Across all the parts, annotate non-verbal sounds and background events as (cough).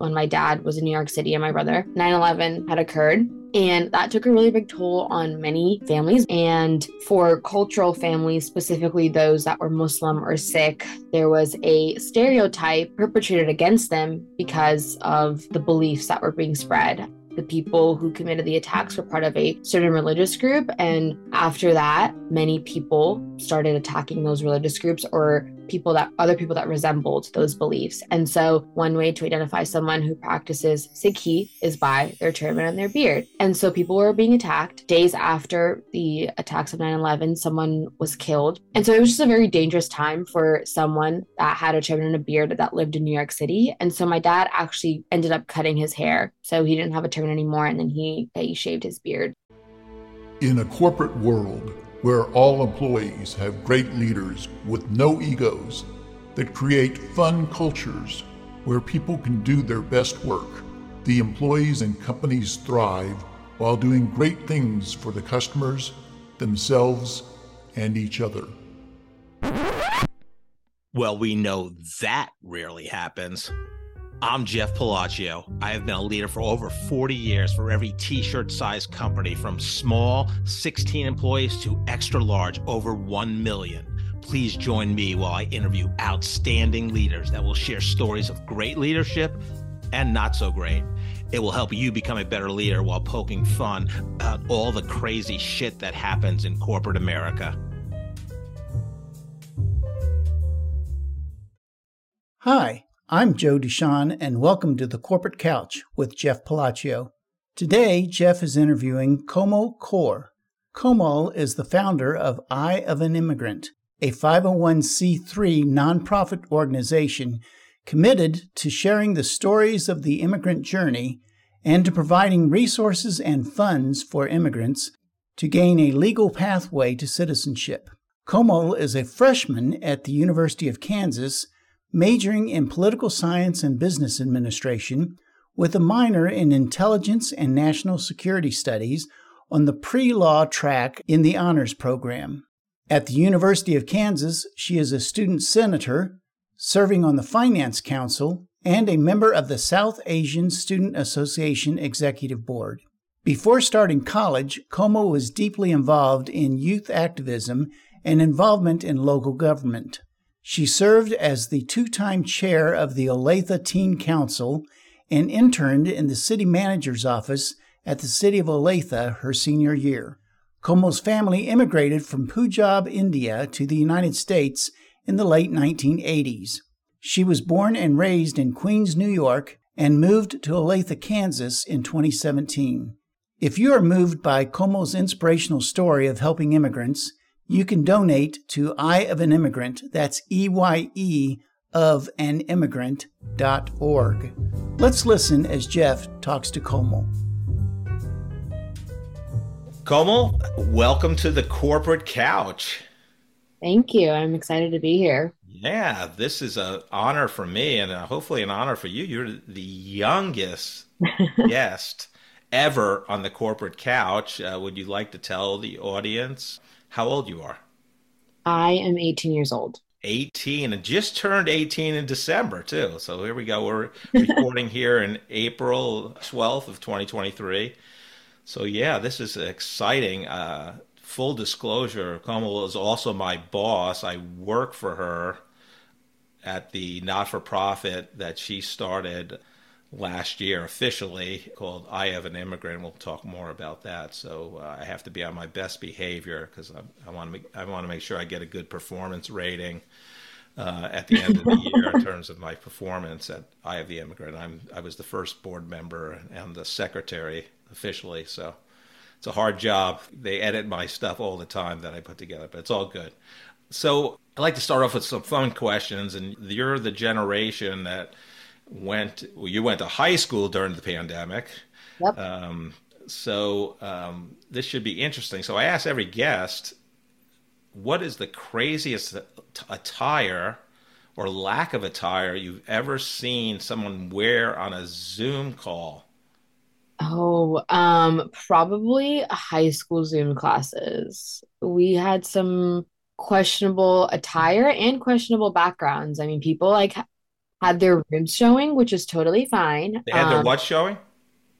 when my dad was in New York City and my brother. 9 11 had occurred. And that took a really big toll on many families. And for cultural families, specifically those that were Muslim or Sikh, there was a stereotype perpetrated against them because of the beliefs that were being spread the people who committed the attacks were part of a certain religious group. And after that, many people started attacking those religious groups or people that other people that resembled those beliefs. And so one way to identify someone who practices Sikhi is by their turban and their beard. And so people were being attacked days after the attacks of 9/11, someone was killed. And so it was just a very dangerous time for someone that had a turban and a beard that lived in New York City. And so my dad actually ended up cutting his hair. So he didn't have a turban anymore and then he he shaved his beard. In a corporate world, where all employees have great leaders with no egos that create fun cultures where people can do their best work. The employees and companies thrive while doing great things for the customers, themselves, and each other. Well, we know that rarely happens. I'm Jeff Palacio. I have been a leader for over 40 years for every t shirt size company from small, 16 employees, to extra large, over 1 million. Please join me while I interview outstanding leaders that will share stories of great leadership and not so great. It will help you become a better leader while poking fun at all the crazy shit that happens in corporate America. Hi. I'm Joe Duchan, and welcome to the Corporate Couch with Jeff Palacio. Today, Jeff is interviewing Komal Kaur. Komal is the founder of Eye of an Immigrant, a 501c3 nonprofit organization committed to sharing the stories of the immigrant journey and to providing resources and funds for immigrants to gain a legal pathway to citizenship. Komal is a freshman at the University of Kansas majoring in political science and business administration with a minor in intelligence and national security studies on the pre law track in the honors program. At the University of Kansas, she is a student senator, serving on the Finance Council, and a member of the South Asian Student Association Executive Board. Before starting college, Komal was deeply involved in youth activism and involvement in local government. She served as the two time chair of the Olathe Teen Council and interned in the city manager's office at the city of Olathe her senior year. Komal's family immigrated from Punjab, India to the United States in the late 1980s. She was born and raised in Queens, New York, and moved to Olathe, Kansas in 2017. If you are moved by Komal's inspirational story of helping immigrants, you can donate to Eye of an Immigrant. That's E Y E of an immigrant.org. Let's listen as Jeff talks to Komal. Komal, welcome to the corporate couch. Thank you. I'm excited to be here. Yeah, this is an honor for me and uh, hopefully an honor for you. You're the youngest (laughs) guest ever on the corporate couch. Uh, would you like to tell the audience how old you are. I am 18 years old. 18 and just turned 18 in December too. So here we go. We're (laughs) recording here in April 12th of 2023. So yeah, this is exciting. Uh, full disclosure, Komal is also my boss. I work for her at the not-for-profit that she started last year officially called Eye of an Immigrant. We'll talk more about that. So uh, I have to be on my best behavior because I, I want to I want to make sure I get a good performance rating uh, at the end of the (laughs) year in terms of my performance at Eye of the Immigrant. I'm I was the first board member and the secretary officially. So it's a hard job. They edit my stuff all the time that I put together, but it's all good. So I'd like to start off with some fun questions, and you're the generation that went well, you went to high school during the pandemic. Yep. Um, so um, this should be interesting. So I asked every guest, what is the craziest attire or lack of attire you've ever seen someone wear on a Zoom call? Oh, um, probably high school Zoom classes. We had some questionable attire and questionable backgrounds. I mean, people like had their rooms showing, which is totally fine. They had their Um, what showing?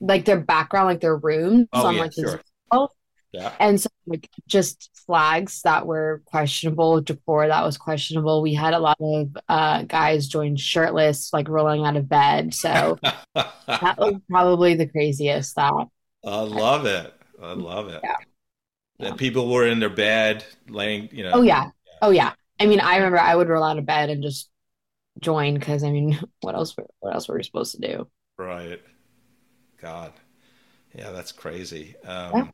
like their background, like their rooms Oh, on yeah, like sure. Yeah. And so, like, just flags that were questionable, decor that was questionable. We had a lot of uh, guys join shirtless, like rolling out of bed. So (laughs) that was probably the craziest that. I love it. I love it. Yeah. And people were in their bed, laying, you know. Oh, yeah. Oh, yeah. I mean, I remember I would roll out of bed and just join because, I mean, (laughs) what else, what else were we supposed to do? Right. God. Yeah, that's crazy. Um, Yeah.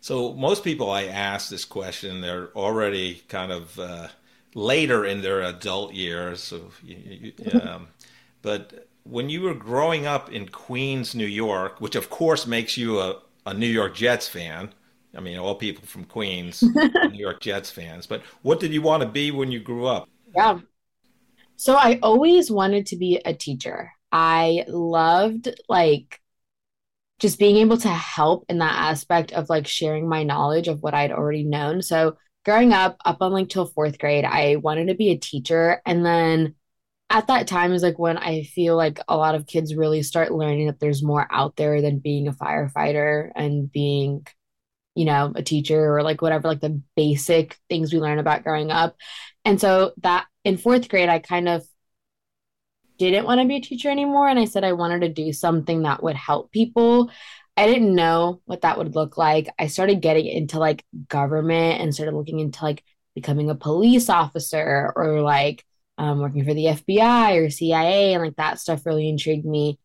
So most people I ask this question, they're already kind of uh, later in their adult years. So, you, you, um, but when you were growing up in Queens, New York, which of course makes you a, a New York Jets fan. I mean, all people from Queens, (laughs) New York Jets fans. But what did you want to be when you grew up? Yeah. So I always wanted to be a teacher. I loved like just being able to help in that aspect of like sharing my knowledge of what I'd already known. So growing up, up on like till fourth grade, I wanted to be a teacher. And then at that time is like when I feel like a lot of kids really start learning that there's more out there than being a firefighter and being, you know, a teacher or like whatever, like the basic things we learn about growing up. And so that in fourth grade, I kind of didn't want to be a teacher anymore. And I said I wanted to do something that would help people. I didn't know what that would look like. I started getting into like government and started looking into like becoming a police officer or like um, working for the FBI or CIA. And like that stuff really intrigued me.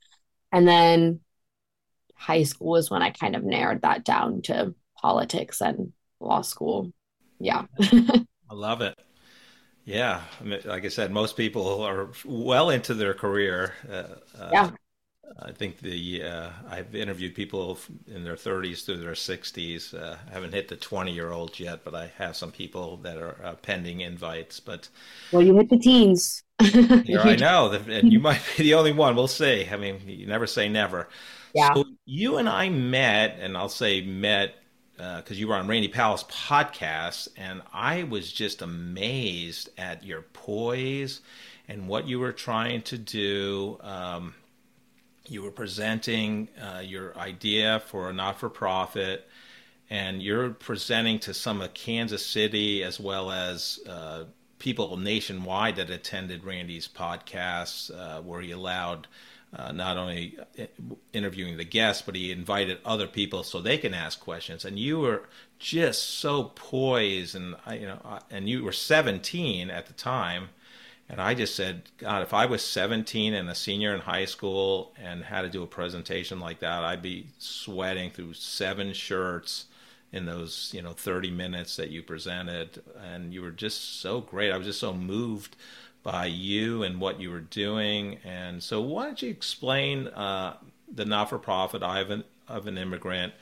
And then high school was when I kind of narrowed that down to politics and law school. Yeah. (laughs) I love it. Yeah, I mean, like I said, most people are well into their career. Uh, uh, Yeah. I think the uh, I've interviewed people in their 30s through their 60s. Uh, I haven't hit the 20 year olds yet, but I have some people that are uh, pending invites. But Well, you hit the teens. (laughs) here I (laughs) know, and you might be the only one. We'll see. I mean, you never say never. Yeah. So you and I met, and I'll say met because you were on Randy Powell's podcast, and I was just amazed at your poise and what you were trying to do. Um, you were presenting uh, your idea for a not for profit, and you're presenting to some of Kansas City as well as uh, people nationwide that attended Randy's podcasts, uh, where he allowed uh, not only interviewing the guests, but he invited other people so they can ask questions. And you were just so poised, and you know, and you were 17 at the time. And I just said, God, if I was 17 and a senior in high school and had to do a presentation like that, I'd be sweating through seven shirts in those, you know, 30 minutes that you presented. And you were just so great. I was just so moved by you and what you were doing. And so, why don't you explain uh, the not-for-profit of an, of an immigrant,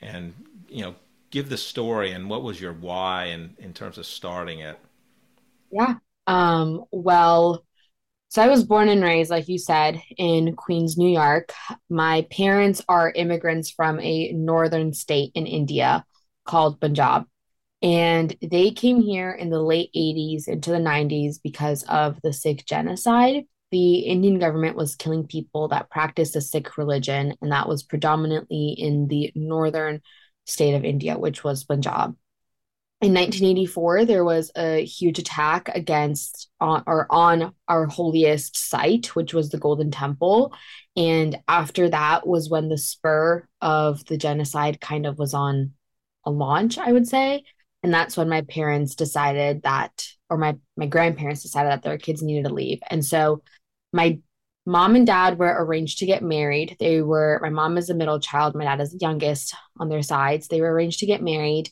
and you know, give the story and what was your why in in terms of starting it? Yeah. Um, well, so I was born and raised, like you said, in Queens, New York. My parents are immigrants from a northern state in India called Punjab. And they came here in the late 80s into the 90s because of the Sikh genocide. The Indian government was killing people that practiced the Sikh religion, and that was predominantly in the northern state of India, which was Punjab. In 1984, there was a huge attack against on, or on our holiest site, which was the Golden Temple. And after that was when the spur of the genocide kind of was on a launch, I would say. And that's when my parents decided that, or my, my grandparents decided that their kids needed to leave. And so my mom and dad were arranged to get married. They were, my mom is the middle child, my dad is the youngest on their sides. They were arranged to get married.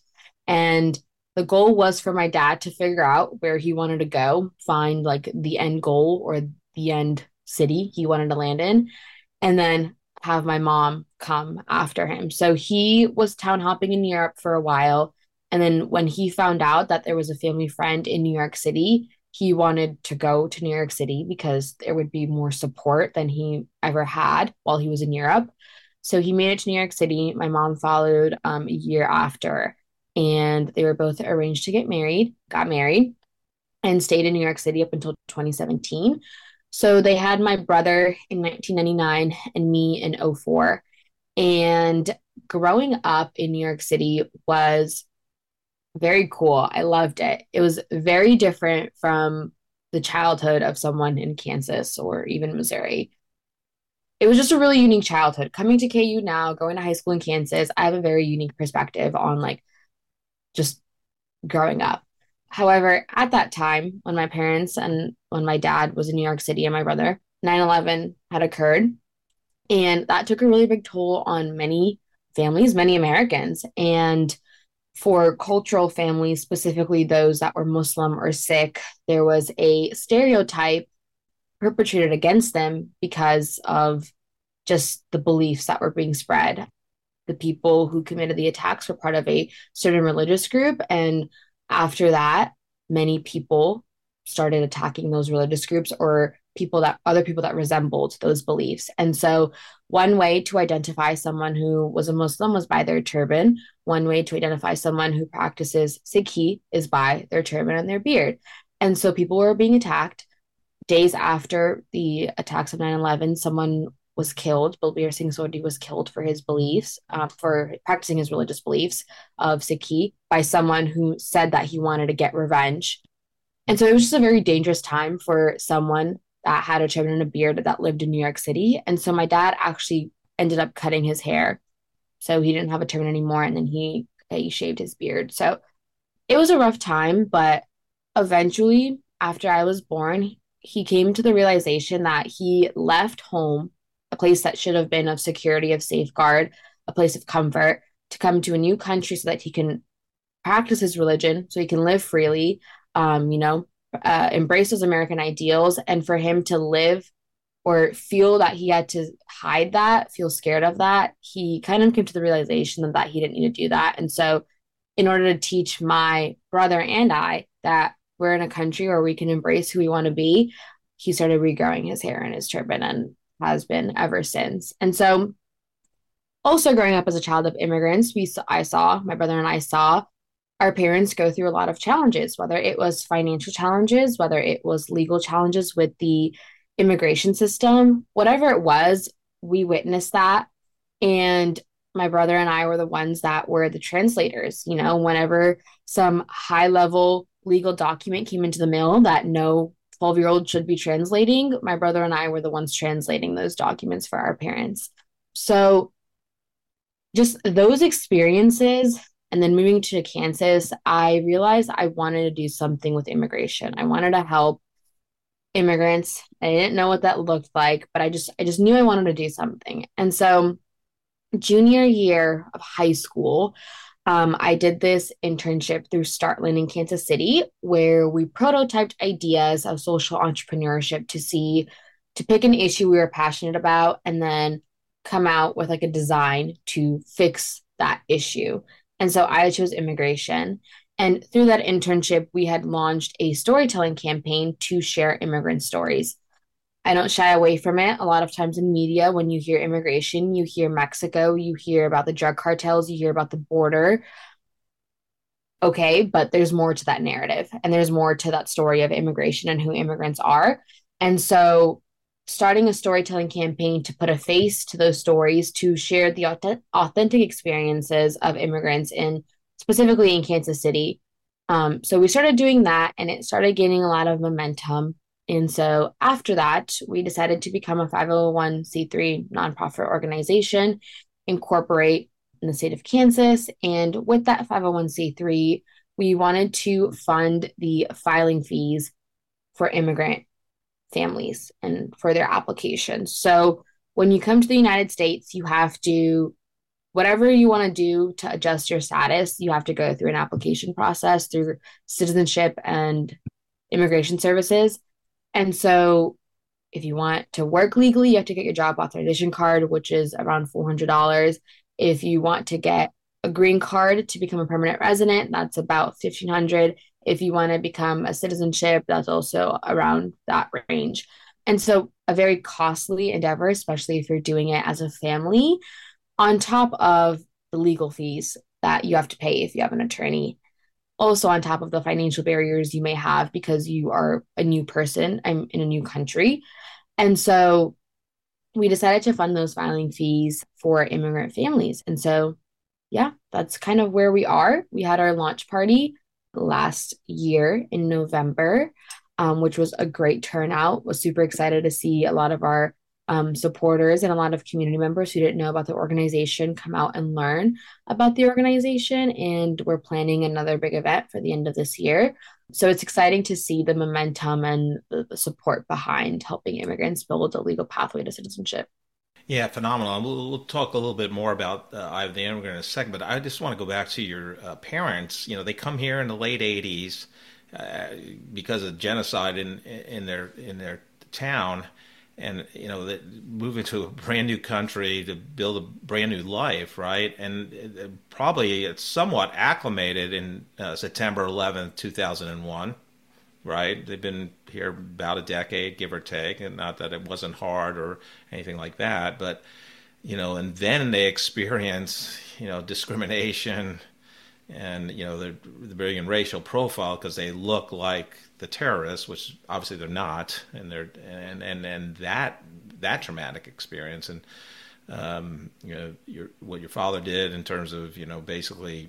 And the goal was for my dad to figure out where he wanted to go, find like the end goal or the end city he wanted to land in, and then have my mom come after him. So he was town hopping in Europe for a while. And then when he found out that there was a family friend in New York City, he wanted to go to New York City because there would be more support than he ever had while he was in Europe. So he made it to New York City. My mom followed um, a year after and they were both arranged to get married, got married, and stayed in New York City up until 2017. So they had my brother in 1999 and me in 04. And growing up in New York City was very cool. I loved it. It was very different from the childhood of someone in Kansas or even Missouri. It was just a really unique childhood. Coming to KU now, going to high school in Kansas, I have a very unique perspective on like just growing up. However, at that time, when my parents and when my dad was in New York City and my brother, 9 11 had occurred. And that took a really big toll on many families, many Americans. And for cultural families, specifically those that were Muslim or Sikh, there was a stereotype perpetrated against them because of just the beliefs that were being spread. The people who committed the attacks were part of a certain religious group. And after that, many people started attacking those religious groups or people that other people that resembled those beliefs. And so, one way to identify someone who was a Muslim was by their turban. One way to identify someone who practices Sikhi is by their turban and their beard. And so, people were being attacked. Days after the attacks of 9 11, someone was killed. Balbir Singh Sodhi was killed for his beliefs, uh, for practicing his religious beliefs of Sikhi by someone who said that he wanted to get revenge. And so it was just a very dangerous time for someone that had a turban and a beard that lived in New York City. And so my dad actually ended up cutting his hair. So he didn't have a turban anymore. And then he, he shaved his beard. So it was a rough time. But eventually, after I was born, he came to the realization that he left home, a place that should have been of security, of safeguard, a place of comfort, to come to a new country so that he can practice his religion, so he can live freely, um, you know, uh, embrace those American ideals, and for him to live or feel that he had to hide that, feel scared of that, he kind of came to the realization that, he didn't need to do that. And so, in order to teach my brother and I that we're in a country where we can embrace who we want to be, he started regrowing his hair and his turban and has been ever since. And so, also growing up as a child of immigrants, we I saw my brother and I saw our parents go through a lot of challenges, whether it was financial challenges, whether it was legal challenges with the immigration system, whatever it was, we witnessed that. And my brother and I were the ones that were the translators. You know, whenever some high level legal document came into the mail that no 12 year old should be translating, my brother and I were the ones translating those documents for our parents. So, just those experiences and then moving to Kansas, I realized I wanted to do something with immigration. I wanted to help immigrants. I didn't know what that looked like, but I just I just knew I wanted to do something. And so junior year of high school, um, I did this internship through Startland in Kansas City, where we prototyped ideas of social entrepreneurship to see to pick an issue we were passionate about and then come out with like a design to fix that issue. And so I chose immigration. And through that internship, we had launched a storytelling campaign to share immigrant stories. I don't shy away from it. A lot of times in media, when you hear immigration, you hear Mexico, you hear about the drug cartels, you hear about the border. Okay, but there's more to that narrative and there's more to that story of immigration and who immigrants are. And so starting a storytelling campaign to put a face to those stories to share the authentic experiences of immigrants in specifically in Kansas City. Um, so we started doing that and it started gaining a lot of momentum. And so after that, we decided to become a 501c3 nonprofit organization, incorporate in the state of Kansas. And with that 501c3, we wanted to fund the filing fees for immigrant families and for their applications. So when you come to the United States, you have to, whatever you want to do to adjust your status, you have to go through an application process through citizenship and immigration services. And so if you want to work legally, you have to get your job authorization card, which is around $400. If you want to get a green card to become a permanent resident, that's about 1500 if you want to become a citizenship, that's also around that range. And so, a very costly endeavor, especially if you're doing it as a family, on top of the legal fees that you have to pay if you have an attorney. also on top of the financial barriers you may have because you are a new person I'm in a new country. And so we decided to fund those filing fees for immigrant families. And so, yeah, that's kind of where we are. We had our launch party last year in November, um, which was a great turnout. Was super excited to see a lot of our um, supporters and a lot of community members who didn't know about the organization come out and learn about the organization. And we're planning another big event for the end of this year. So it's exciting to see the momentum and the, support behind helping immigrants build a legal pathway to citizenship. Yeah, phenomenal. We'll, we'll, talk a little bit more about uh, Eye of the Immigrant in a second, but I just want to go back to your uh, parents. You know, they come here in the late '80s uh, because of genocide in in their in their town, and you know that moving to a brand new country to build a brand new life right and uh, probably it's somewhat acclimated in uh, september 11th 2001 right? They've been here about a decade give or take and not that it wasn't hard or anything like that but you know and then they experience you know discrimination and you know the the brilliant racial profile because they look like the terrorists, which obviously they're not, and they're and and and that that traumatic experience and um, you know your what your father did in terms of you know basically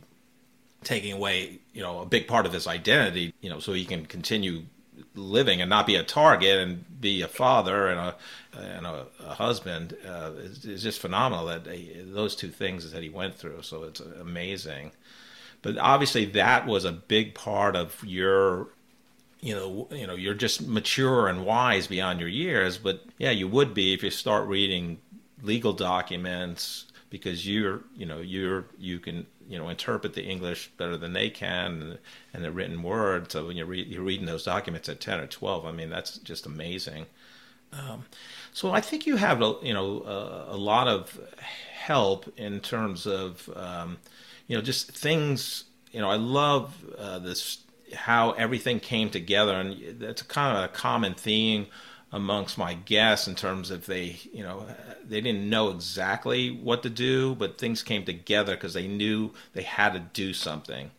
taking away you know a big part of his identity, you know, so he can continue living and not be a target and be a father and a and a, a husband uh, is, is, just phenomenal. That those two things that he went through, so it's amazing. But obviously, that was a big part of your you know, you know, you're just mature and wise beyond your years. But yeah, you would be if you start reading legal documents because you're, you know, you're you can you know interpret the English better than they can and, and the written word. So when you read you're reading those documents at ten or twelve, I mean that's just amazing. Um, so I think you have a you know a, a lot of help in terms of um, you know just things. You know, I love uh, this how everything came together, and that's kind of a common theme amongst my guests in terms of they, you know, they didn't know exactly what to do, but things came together because they knew they had to do something.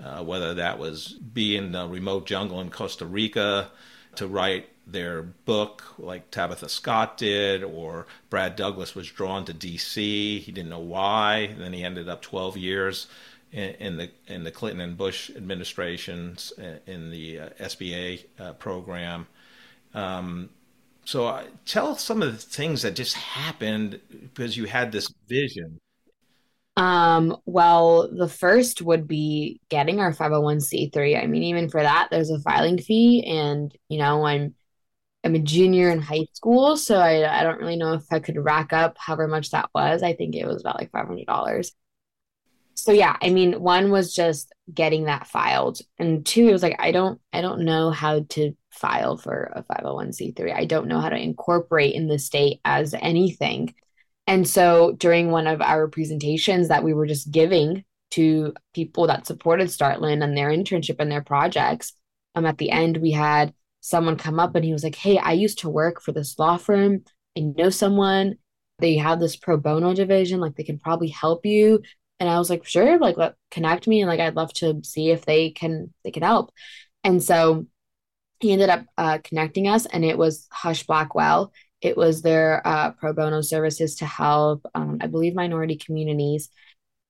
Uh, whether that was be in the remote jungle in Costa Rica to write their book like Tabitha Scott did, or Brad Douglas was drawn to D.C. He didn't know why. Then he ended up 12 years in, in, the in the Clinton and Bush administrations uh, in the uh, SBA uh, program. Um, so uh, tell some of the things that just happened because you had this vision. Um, well, the first would be getting our 501c3. I mean, even for that, there's a filing fee, and you know, I'm I'm a junior in high school, so I I don't really know if I could rack up however much that was. I think it was about like five hundred dollars so yeah i mean one was just getting that filed and two it was like i don't i don't know how to file for a 501c3 i don't know how to incorporate in the state as anything. And so during one of our presentations that we were just giving to people that supported startland and their internship and their projects um at the end we had someone come up and he was like hey i used to work for this law firm. I know someone. They have this pro bono division. Like they can probably help you. And I was like, sure, like let connect me. And like I'd love to see if they can they can help. And so he ended up uh, connecting us, and it was Husch Blackwell. It was their uh, pro bono services to help, um, I believe, minority communities.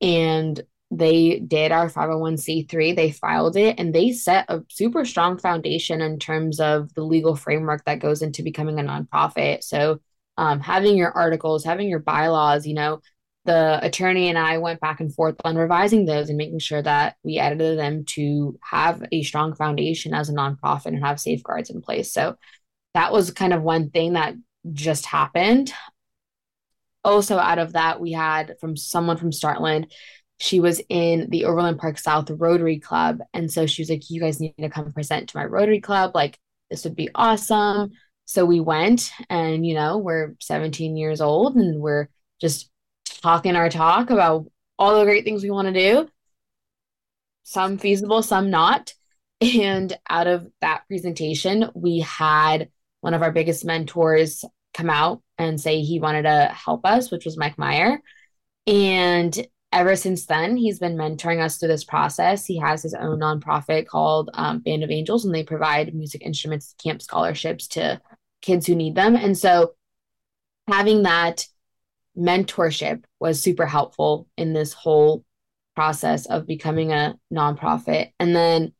And they did our 501c3, they filed it, and they set a super strong foundation in terms of the legal framework that goes into becoming a nonprofit. So, um, having your articles, having your bylaws, you know, the attorney and I went back and forth on revising those and making sure that we edited them to have a strong foundation as a nonprofit and have safeguards in place. So that was kind of one thing that just happened. Also, out of that, we had from someone from Startland. She was in the Overland Park South Rotary Club. And so she was like, You guys need to come present to my Rotary Club. Like, this would be awesome. So we went, and, you know, we're 17 years old and we're just talking our talk about all the great things we want to do, some feasible, some not. And out of that presentation, we had one of our biggest mentors come out and say he wanted to help us, which was Mike Meyer. And ever since then, he's been mentoring us through this process. He has his own nonprofit called um, Band of Angels, and they provide music instruments camp scholarships to kids who need them. And so, having that mentorship was super helpful in this whole process of becoming a nonprofit. And then,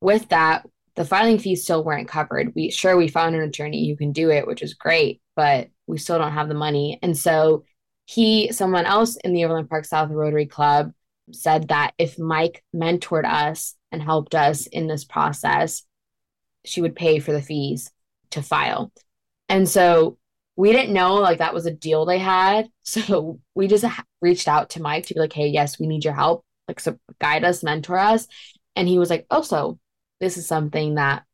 with that, the filing fees still weren't covered. We sure we found an attorney who can do it, which is great, but we still don't have the money. And so he, someone else in the Overland Park South Rotary Club, said that if Mike mentored us and helped us in this process, she would pay for the fees to file. And so we didn't know like that was a deal they had. (laughs) So we just reached out to Mike to be like, hey, yes, we need your help. Like, so guide us, mentor us. And he was like, oh, so this is something that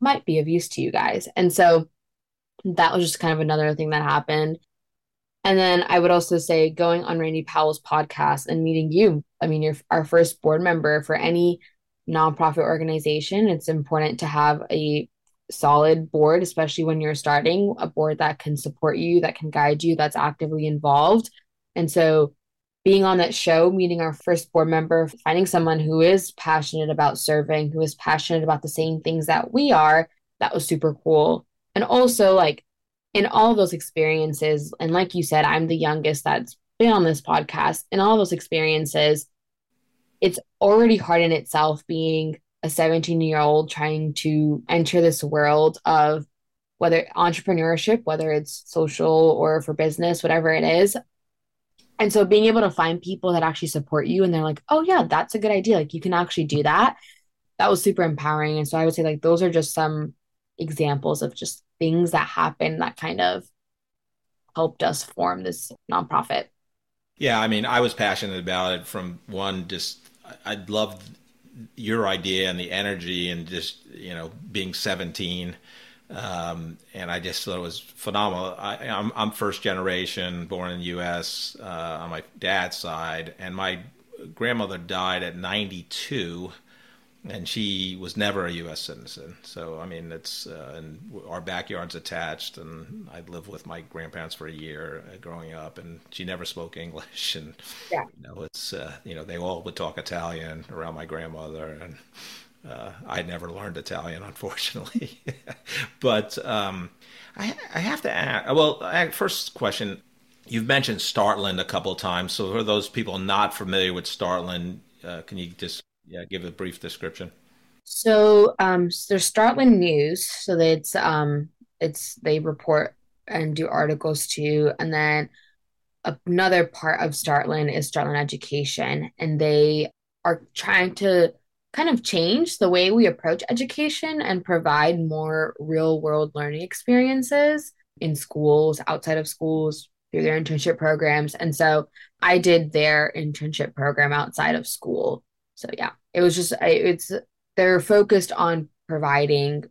might be of use to you guys. And so that was just kind of another thing that happened. And then I would also say going on Randy Powell's podcast and meeting you. I mean, you're our first board member for any nonprofit organization. It's important to have a solid board, especially when you're starting, a board that can support you, that can guide you, that's actively involved. And so being on that show, meeting our first board member, finding someone who is passionate about serving, who is passionate about the same things that we are, that was super cool. And also, like, in all those experiences, and like you said, I'm the youngest that's been on this podcast. In all those experiences, it's already hard in itself being a 17 year old trying to enter this world of whether entrepreneurship, whether it's social or for business, whatever it is. And so being able to find people that actually support you and they're like, oh, yeah, that's a good idea. Like you can actually do that. That was super empowering. And so I would say, like, those are just some examples of just things that happen that kind of helped us form this nonprofit. Yeah, I mean, I was passionate about it from one, just I loved your idea and the energy and just you know being 17 um, and I just thought it was phenomenal. I, am I'm, I'm first generation, born in the U.S. Uh, on my dad's side, and my grandmother died at 92 and she was never a U.S. citizen. So I mean, it's uh, and our backyard's attached, and I lived with my grandparents for a year uh, growing up, and she never spoke (laughs) English, and yeah. you know, it's uh, you know they all would talk Italian around my grandmother, and uh, I never learned Italian, unfortunately. (laughs) but um, I, I have to ask. Well, first question. You've mentioned Startland a couple of times. So for those people not familiar with Startland, uh, can you just yeah, give a brief description. So um, there's Startland News. So it's um, it's they report and do articles too, and then another part of Startland is Startland Education, and they are trying to kind of change the way we approach education and provide more real world learning experiences in schools, outside of schools, through their internship programs. And so I did their internship program outside of school. So yeah, it was just it's they're focused on providing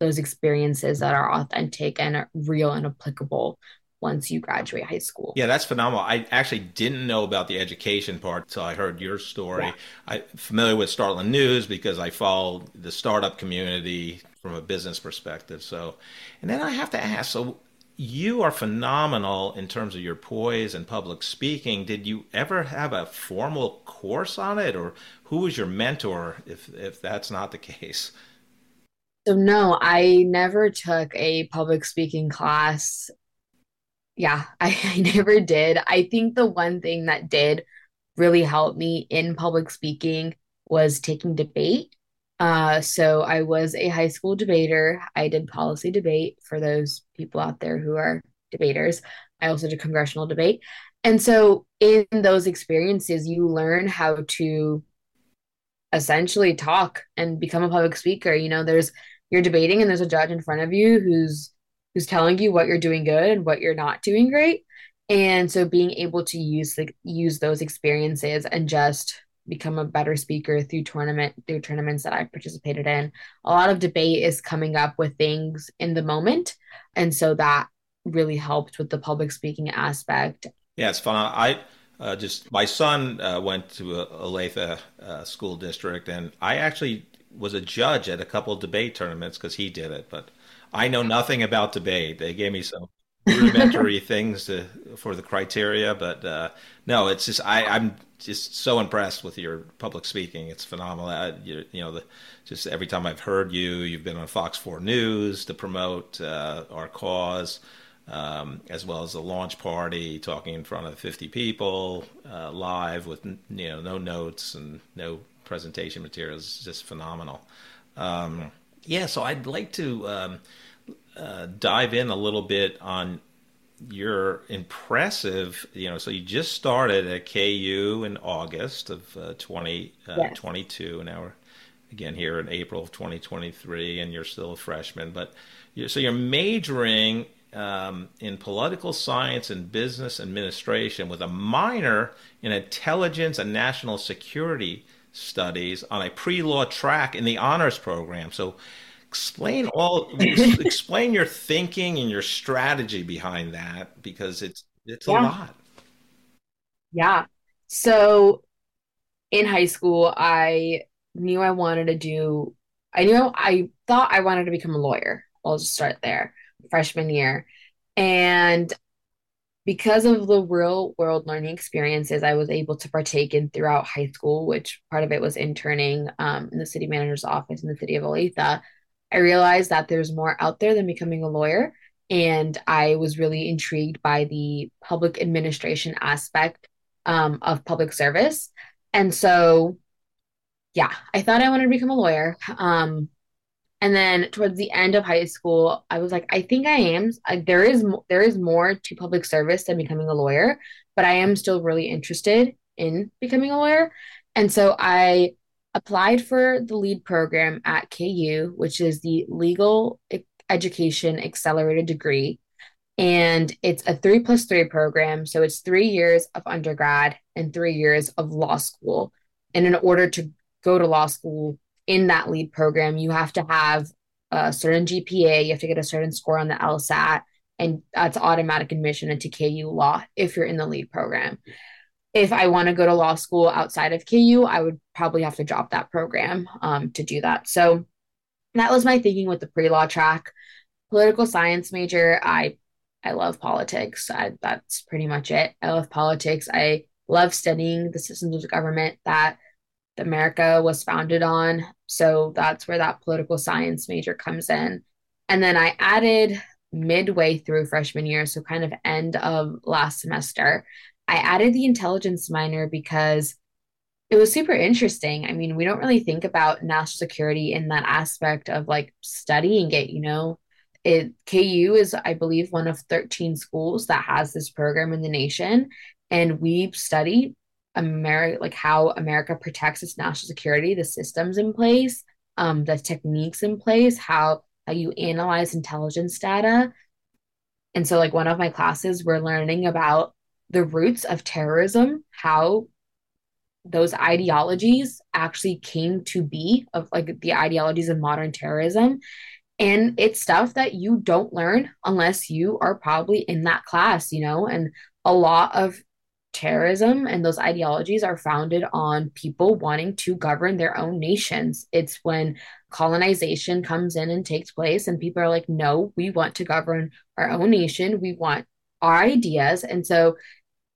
those experiences that are authentic and real and applicable once you graduate high school. Yeah, that's phenomenal. I actually didn't know about the education part until I heard your story. Yeah. I'm familiar with Startland News because I follow the startup community from a business perspective. So, and then I have to ask, so you are phenomenal in terms of your poise and public speaking. Did you ever have a formal course on it, or who was your mentor? If if that's not the case. So no, I never took a public speaking class. Yeah, (laughs) I, I never did. I think the one thing that did really help me in public speaking was taking debate uh, so I was a high school debater. I did policy debate for those people out there who are debaters. I also did congressional debate. And so in those experiences, you learn how to essentially talk and become a public speaker. You know, there's you're debating and there's a judge in front of you who's who's telling you what you're doing good and what you're not doing great. And so being able to use the use those experiences and just become a better speaker through tournament through tournaments that I've participated in. A lot of debate is coming up with things in the moment, and so that really helped with the public speaking aspect. Yeah, it's fun. I uh, just my son uh, went to a Olathe uh, school district, and I actually was a judge at a couple debate tournaments because he did it, but I know nothing about debate. They gave me some (laughs) rudimentary things to for the criteria, but uh, no, it's just I, I'm just so impressed with your public speaking. It's phenomenal. I, you, you, know, the, just every time I've heard you, you've been on Fox 4 News to promote uh, our cause, um, as well as the launch party, talking in front of 50 people uh, live with you know no notes and no presentation materials. It's just phenomenal. Um, yeah, so I'd like to um, uh, dive in a little bit on your impressive, you know, so you just started at KU in August of uh, 2022. Uh, yes. Now we're again here in April of 2023, and you're still a freshman. But you're, so you're majoring um, in political science and business administration with a minor in intelligence and national security studies on a pre-law track in the honors program. So explain all (laughs) explain your thinking and your strategy behind that because it's it's yeah. a lot. Yeah. So in high school, I knew I wanted to do I knew I thought I wanted to become a lawyer. I'll just start there. Freshman year. And because of the real world learning experiences I was able to partake in throughout high school, which part of it was interning um, in the city manager's office in the city of Olathe, I realized that there's more out there than becoming a lawyer. And I was really intrigued by the public administration aspect um, of public service. And so, yeah, I thought I wanted to become a lawyer. Um, and then towards the end of high school, I was like, I think I am. I, there is there is more to public service than becoming a lawyer, but I am still really interested in becoming a lawyer. And so I applied for the lead program at KU, which is the Legal Education Accelerated Degree. And it's a three plus three program. So it's three years of undergrad and three years of law school. And in order to go to law school in that lead program, you have to have a certain GPA, you have to get a certain score on the LSAT, and that's automatic admission into KU law if you're in the lead program if I want to go to law school outside of KU, I would probably have to drop that program um, to do that. So that was my thinking with the pre-law track. Political science major, I I love politics. I, that's pretty much it. I love politics. I love studying the systems of government that America was founded on. So that's where that political science major comes in. And then I added midway through freshman year, so kind of end of last semester, I added the intelligence minor because it was super interesting. I mean, we don't really think about national security in that aspect of like studying it, you know. It KU is, I believe, one of 13 schools that has this program in the nation. And we study America like how America protects its national security, the systems in place, um, the techniques in place, how how you analyze intelligence data. And so, like one of my classes, we're learning about the roots of terrorism, how those ideologies actually came to be of like the ideologies of modern terrorism. And it's stuff that you don't learn unless you are probably in that class, you know, and a lot of terrorism and those ideologies are founded on people wanting to govern their own nations. It's when colonization comes in and takes place, and people are like, no, we want to govern our own nation. We want our ideas. And so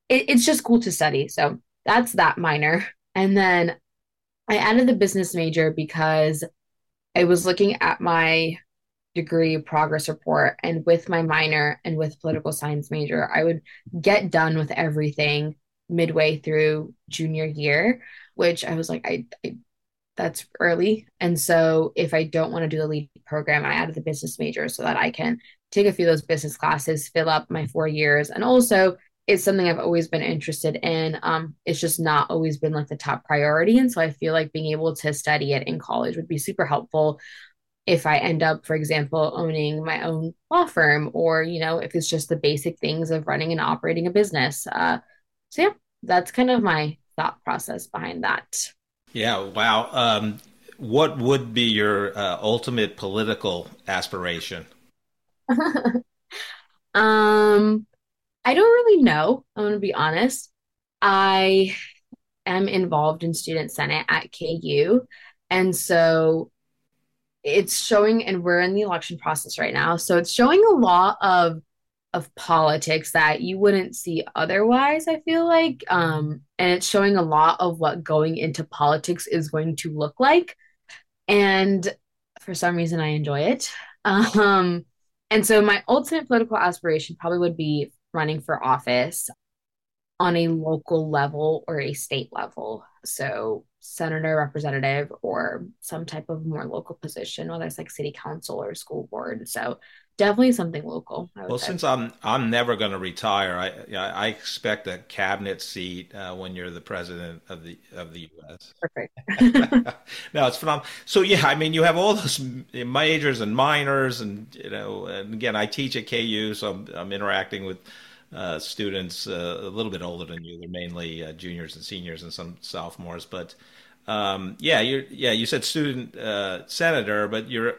it, it's just cool to study. So that's that minor. And then I added the business major because I was looking at my degree progress report and with my minor and with political science major, I would get done with everything midway through junior year, which I was like, I, I that's early. And so if I don't want to do the lead program, I added the business major so that I can take a few of those business classes, fill up my four years, and also it's something I've always been interested in. Um, it's just not always been like the top priority. And so I feel like being able to study it in college would be super helpful if I end up, for example, owning my own law firm, or, you know, if it's just the basic things of running and operating a business. Uh, so, yeah, that's kind of my thought process behind that. Yeah, wow. Um, what would be your uh, ultimate political aspiration? (laughs) um, I don't really know. I'm going to be honest. I am involved in Student Senate at KU. And so it's showing, and we're in the election process right now. So it's showing a lot of of politics that you wouldn't see otherwise, I feel like. Um, and it's showing a lot of what going into politics is going to look like. And for some reason, I enjoy it. (laughs) Um, and so my ultimate political aspiration probably would be running for office on a local level or a state level. So senator, representative, or some type of more local position, whether it's like city council or school board. So definitely something local. Well, say. since I'm I'm never going to retire, I I expect a cabinet seat uh, when you're the president of the of the U.S. Perfect. (laughs) (laughs) no, it's phenomenal. So yeah, I mean, you have all those majors and minors, and you know, and again, I teach at KU, so I'm I'm interacting with. Uh, students uh, a little bit older than you. They're mainly uh, juniors and seniors and some sophomores. But um, yeah, you yeah you said student uh, senator, but you're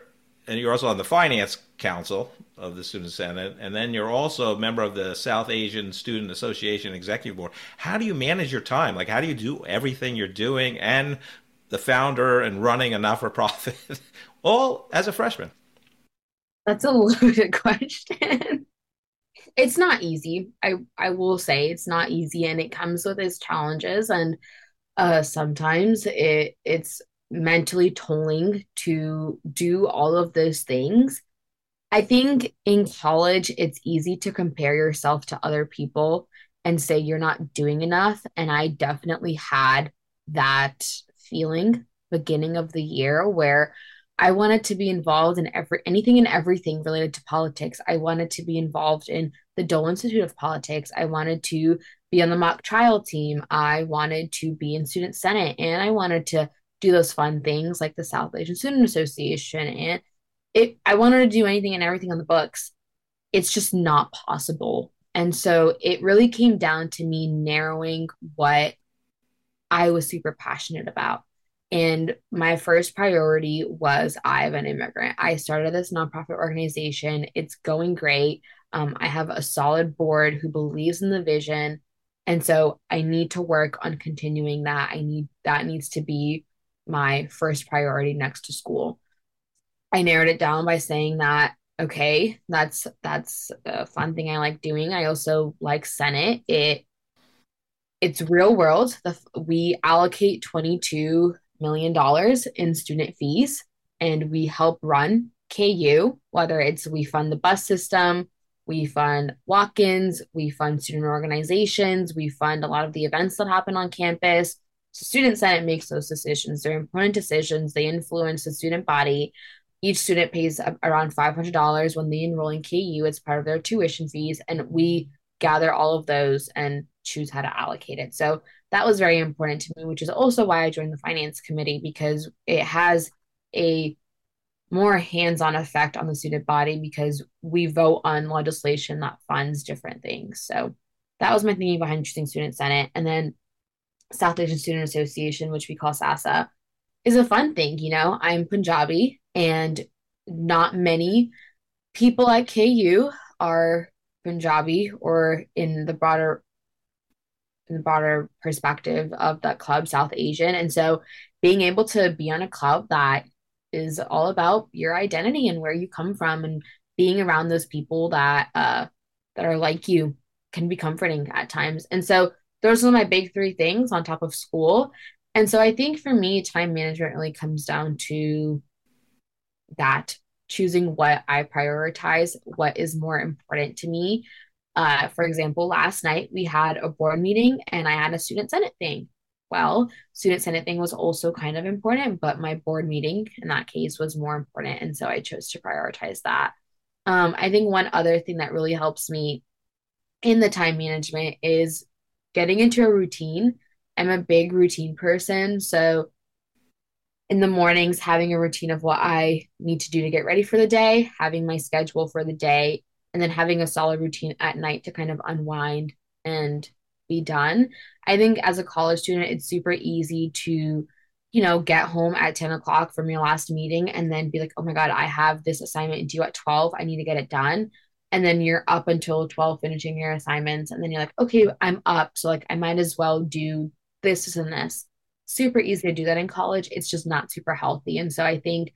and you're also on the finance council of the student senate and then you're also a member of the south asian student association executive board. How do you manage your time? Like how do you do everything you're doing and the founder and running a not-for-profit? (laughs) All as a freshman. That's a (laughs) loaded question. It's not easy. I i will say it's not easy and it comes with its challenges and uh sometimes it it's mentally tolling to do all of those things. I think in college, it's easy to compare yourself to other people and say you're not doing enough. And I definitely had that feeling beginning of the year where I wanted to be involved in every anything and everything related to politics. I wanted to be involved in the Dole Institute of Politics. I wanted to be on the mock trial team. I wanted to be in student senate and I wanted to do those fun things like the South Asian Student Association and it I wanted to do anything and everything on the books. It's just not possible. And so it really came down to me narrowing what I was super passionate about. And my first priority was Eye of an Immigrant. I started this nonprofit organization. It's going great. Um, I have a solid board who believes in the vision. And so I need to work on continuing that. I need that needs to be my first priority next to school. I narrowed it down by saying that okay, that's that's a fun thing I like doing. I also like Senate. It it's real world. The, we allocate 22 million dollars in student fees and we help run KU, whether it's we fund the bus system, we fund walk-ins, we fund student organizations, we fund a lot of the events that happen on campus. So student senate makes those decisions. They're important decisions. They influence the student body. Each student pays around $500 when they enroll in KU. It's part of their tuition fees. And we gather all of those and choose how to allocate it. So that was very important to me, which is also why I joined the finance committee because it has a more hands-on effect on the student body because we vote on legislation that funds different things. So that was my thinking behind choosing student senate. And then South Asian Student Association, which we call SASA, is a fun thing. You know, I'm Punjabi, and not many people at KU are Punjabi or in the broader in the broader perspective of that club, South Asian. And so being able to be on a club that is all about your identity and where you come from and being around those people that uh that are like you can be comforting at times. And so those are my big three things on top of school. And so I think for me, time management really comes down to that choosing what I prioritize, what is more important to me. Uh, for example, last night we had a board meeting and I had a student senate thing. Well, student senate thing was also kind of important, but my board meeting in that case was more important. And so I chose to prioritize that. Um, I think one other thing that really helps me in the time management is getting into a routine. I'm a big routine person. So in the mornings, having a routine of what I need to do to get ready for the day, having my schedule for the day, and then having a solid routine at night to kind of unwind and be done. I think as a college student, it's super easy to, you know, get home at 10 o'clock from your last meeting and then be like, oh my God, I have this assignment due at 12. I need to get it done and then you're up until 12 finishing your assignments and then you're like okay i'm up so like i might as well do this, and this super easy to do that in college it's just not super healthy and so i think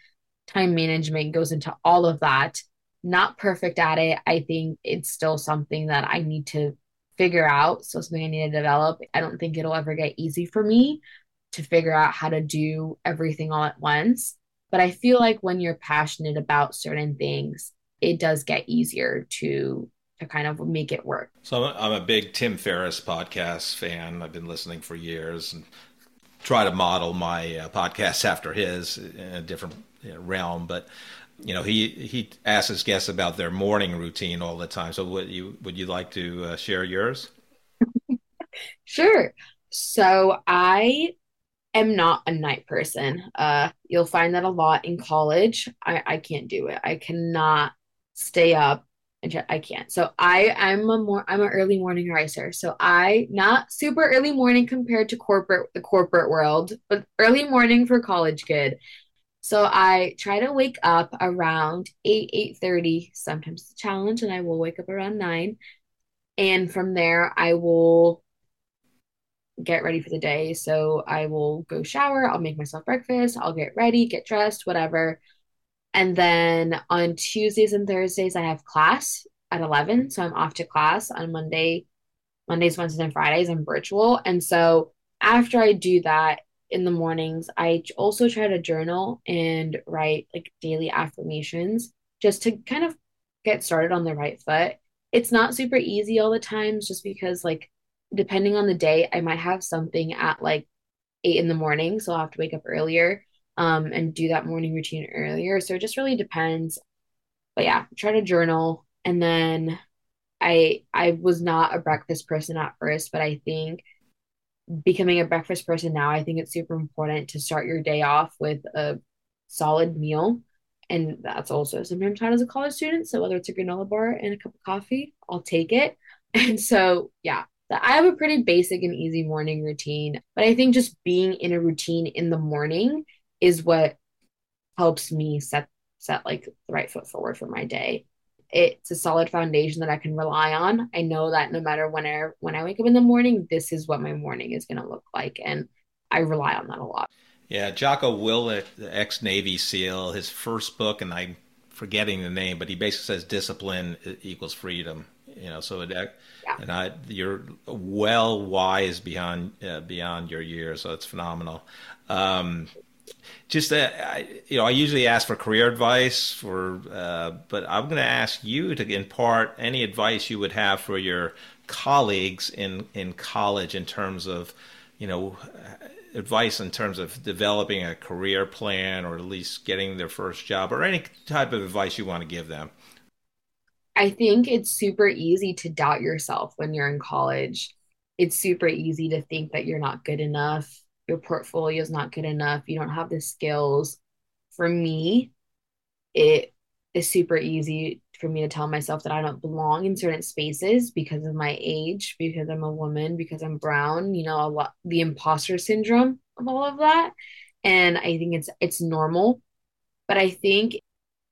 time management goes into all of that not perfect at it. I think it's still something that I need to figure out. So something I need to develop. I don't think it'll ever get easy for me to figure out how to do everything all at once. But I feel like when you're passionate about certain things, it does get easier to to kind of make it work. So I'm a big Tim Ferriss podcast fan. I've been listening for years and try to model my uh, podcast after his in a different you know, realm. But you know, he he asks his guests about their morning routine all the time. So would you would you like to uh, share yours? (laughs) sure. So I am not a night person. Uh, you'll find that a lot in college. I, I can't do it. I cannot stay up and I can't. So I I'm a more I'm an early morning riser. So I not super early morning compared to corporate the corporate world, but early morning for college kid. So I try to wake up around 8 8:30, sometimes the challenge and I will wake up around 9. And from there I will get ready for the day. So I will go shower, I'll make myself breakfast, I'll get ready, get dressed, whatever. And then on Tuesdays and Thursdays, I have class at 11. So I'm off to class on Monday, Mondays, Wednesdays, and Fridays. I'm virtual. And so after I do that in the mornings, I also try to journal and write like daily affirmations just to kind of get started on the right foot. It's not super easy all the times just because, like, depending on the day, I might have something at like eight in the morning. So I'll have to wake up earlier um, and do that morning routine earlier. So it just really depends. But yeah, try to journal. And then I I was not a breakfast person at first, but I think becoming a breakfast person now, I think it's super important to start your day off with a solid meal. And that's also sometimes had as a college student. So whether it's a granola bar and a cup of coffee, I'll take it. (laughs) And so yeah, I have a pretty basic and easy morning routine. But I think just being in a routine in the morning is what helps me set set like the right foot forward for my day. It's a solid foundation that I can rely on. I know that no matter when I when I wake up in the morning, this is what my morning is going to look like, and I rely on that a lot. Yeah, Jocko Willink, the ex Navy SEAL, his first book, and I'm forgetting the name, but he basically says discipline equals freedom. You know, so it, yeah. and I, you're well wise beyond uh, beyond your years, so it's phenomenal. Um, just uh, I, you know, I usually ask for career advice for, uh, but I'm going to ask you to impart any advice you would have for your colleagues in in college in terms of, you know, advice in terms of developing a career plan or at least getting their first job or any type of advice you want to give them. I think it's super easy to doubt yourself when you're in college. It's super easy to think that you're not good enough your portfolio is not good enough, you don't have the skills. For me, it is super easy for me to tell myself that I don't belong in certain spaces because of my age, because I'm a woman, because I'm brown, you know, a lot the imposter syndrome of all of that. And I think it's it's normal. But I think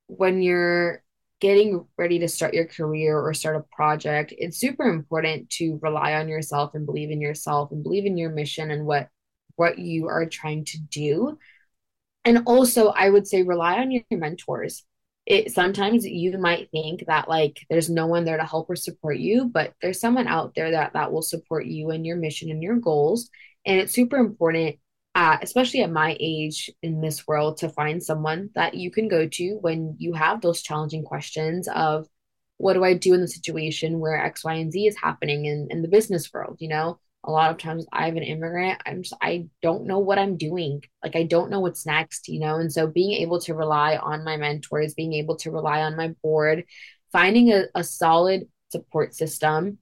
when you're getting ready to start your career or start a project, it's super important to rely on yourself and believe in yourself and believe in your mission and what what you are trying to do. And also, I would say rely on your mentors. It sometimes you might think that like there's no one there to help or support you, but there's someone out there that that will support you and your mission and your goals. And it's super important, uh, especially at my age in this world, to find someone that you can go to when you have those challenging questions of what do I do in the situation where X, Y, and Z is happening in, in the business world, you know? A lot of times I'm an immigrant. I'm just, I don't know what I'm doing. Like, I don't know what's next, you know? And so being able to rely on my mentors, being able to rely on my board, finding a, a solid support system,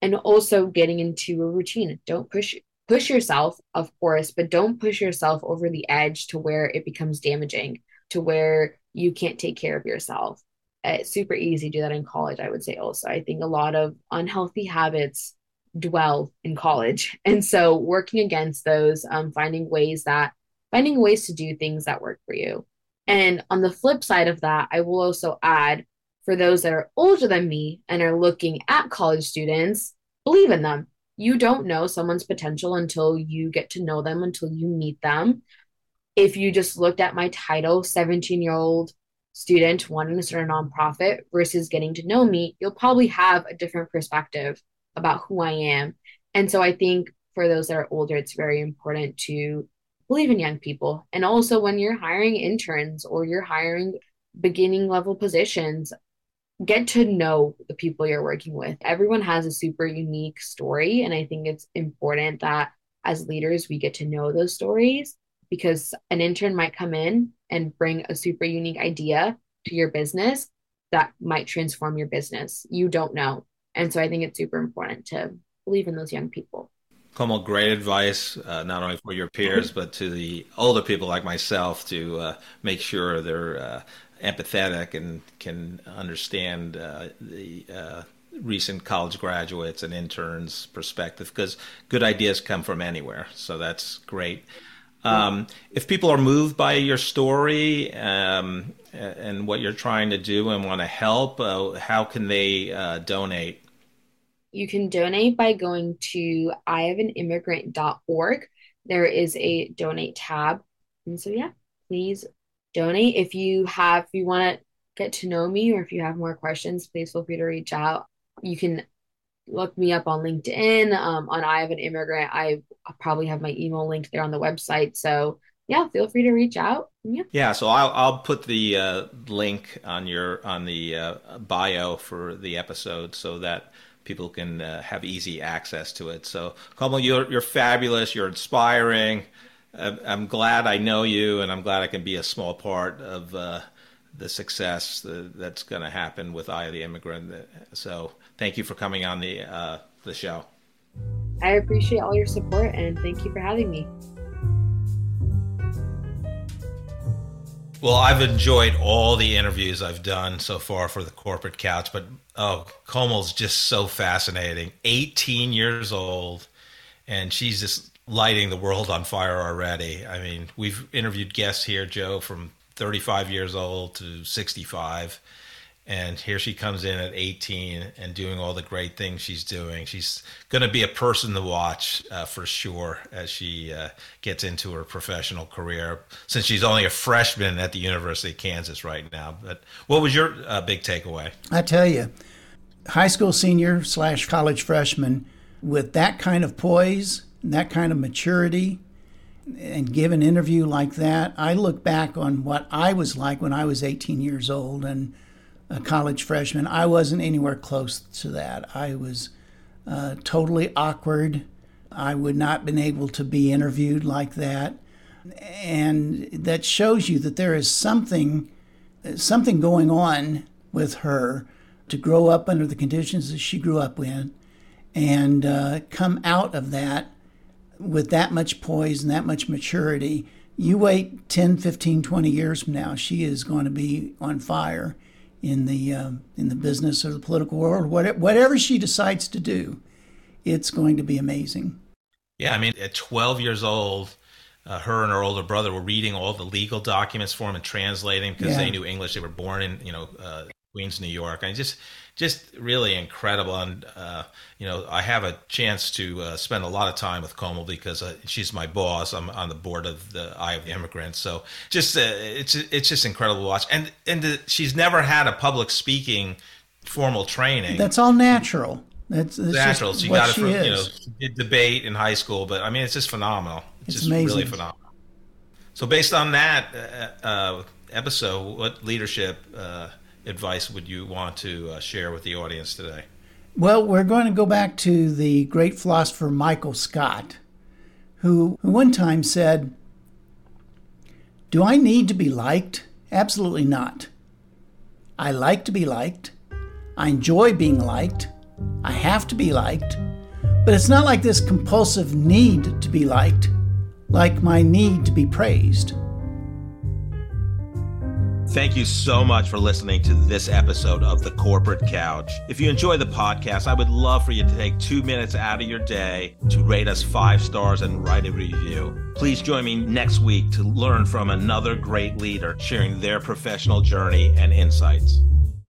and also getting into a routine. Don't push push yourself, of course, but don't push yourself over the edge to where it becomes damaging, to where you can't take care of yourself. It's super easy to do that in college, I would say also. I think a lot of unhealthy habits dwell in college. And so working against those, um, finding ways that finding ways to do things that work for you. And on the flip side of that, I will also add for those that are older than me and are looking at college students, believe in them. You don't know someone's potential until you get to know them, until you meet them. If you just looked at my title, 17 year old student wanting to start a nonprofit versus getting to know me, you'll probably have a different perspective about who I am. And so I think for those that are older, it's very important to believe in young people. And also when you're hiring interns or you're hiring beginning level positions, get to know the people you're working with. Everyone has a super unique story. And I think it's important that as leaders, we get to know those stories because an intern might come in and bring a super unique idea to your business that might transform your business. You don't know. And so I think it's super important to believe in those young people. Komal, great advice, uh, not only for your peers, but to the older people like myself to uh, make sure they're uh, empathetic and can understand uh, the uh, recent college graduates and interns' perspective because good ideas come from anywhere. So that's great. Um, if people are moved by your story um, and what you're trying to do and want to help, uh, how can they uh, donate? You can donate by going to eyeofanimmigrant.org. There is a donate tab. And so, yeah, please donate. If you have, if you want to get to know me or if you have more questions, please feel free to reach out. You can look me up on LinkedIn. Um, on Eye of an Immigrant. I probably have my email linked there on the website. So yeah, feel free to reach out. Yeah. Yeah. So I'll I'll put the uh, link on your on the uh, bio for the episode so that people can uh, have easy access to it. So Komal, you're you're fabulous. You're inspiring. I'm glad I know you, and I'm glad I can be a small part of uh, the success that's going to happen with Eye of the Immigrant. So thank you for coming on the uh, the show. I appreciate all your support and thank you for having me. Well, I've enjoyed all the interviews I've done so far for the corporate couch, but oh, Komal's just so fascinating. 18 years old, and she's just lighting the world on fire already. I mean, we've interviewed guests here, Joe, from 35 years old to 65 and here she comes in at 18 and doing all the great things she's doing. She's going to be a person to watch uh, for sure as she uh, gets into her professional career. Since she's only a freshman at the University of Kansas right now, but what was your uh, big takeaway? I tell you, high school senior slash college freshman with that kind of poise, and that kind of maturity, and give an interview like that. I look back on what I was like when I was 18 years old and a college freshman. I wasn't anywhere close to that. I was uh, totally awkward. I would not have been able to be interviewed like that, and that shows you that there is something something going on with her to grow up under the conditions that she grew up in and uh, come out of that with that much poise and that much maturity. You wait 10, 15, 20 years from now, she is going to be on fire in the um, in the business or the political world, whatever, whatever she decides to do, it's going to be amazing. Yeah, I mean, at 12 years old, uh, her and her older brother were reading all the legal documents for him and translating because yeah. they knew English. They were born in you know uh, Queens, New York. I just just really incredible. And uh, you know, I have a chance to uh, spend a lot of time with Komal because uh, she's my boss. I'm on the board of the Eye of the Immigrant, So just uh, it's it's just incredible to watch. And and the, she's never had a public speaking formal training. That's all natural. That's, that's natural. She got it from you know did debate in high school, but I mean it's just phenomenal. It's, it's just amazing. really phenomenal. So based on that uh, uh, episode, what leadership advice would you want to uh, share with the audience today? Well, we're going to go back to the great philosopher Michael Scott, who, who one time said, Do I need to be liked? Absolutely not. I like to be liked. I enjoy being liked. I have to be liked. But it's not like this compulsive need to be liked, like my need to be praised. Thank you so much for listening to this episode of The Corporate Couch. If you enjoy the podcast, I would love for you to take two minutes out of your day to rate us five stars and write a review. Please join me next week to learn from another great leader sharing their professional journey and insights.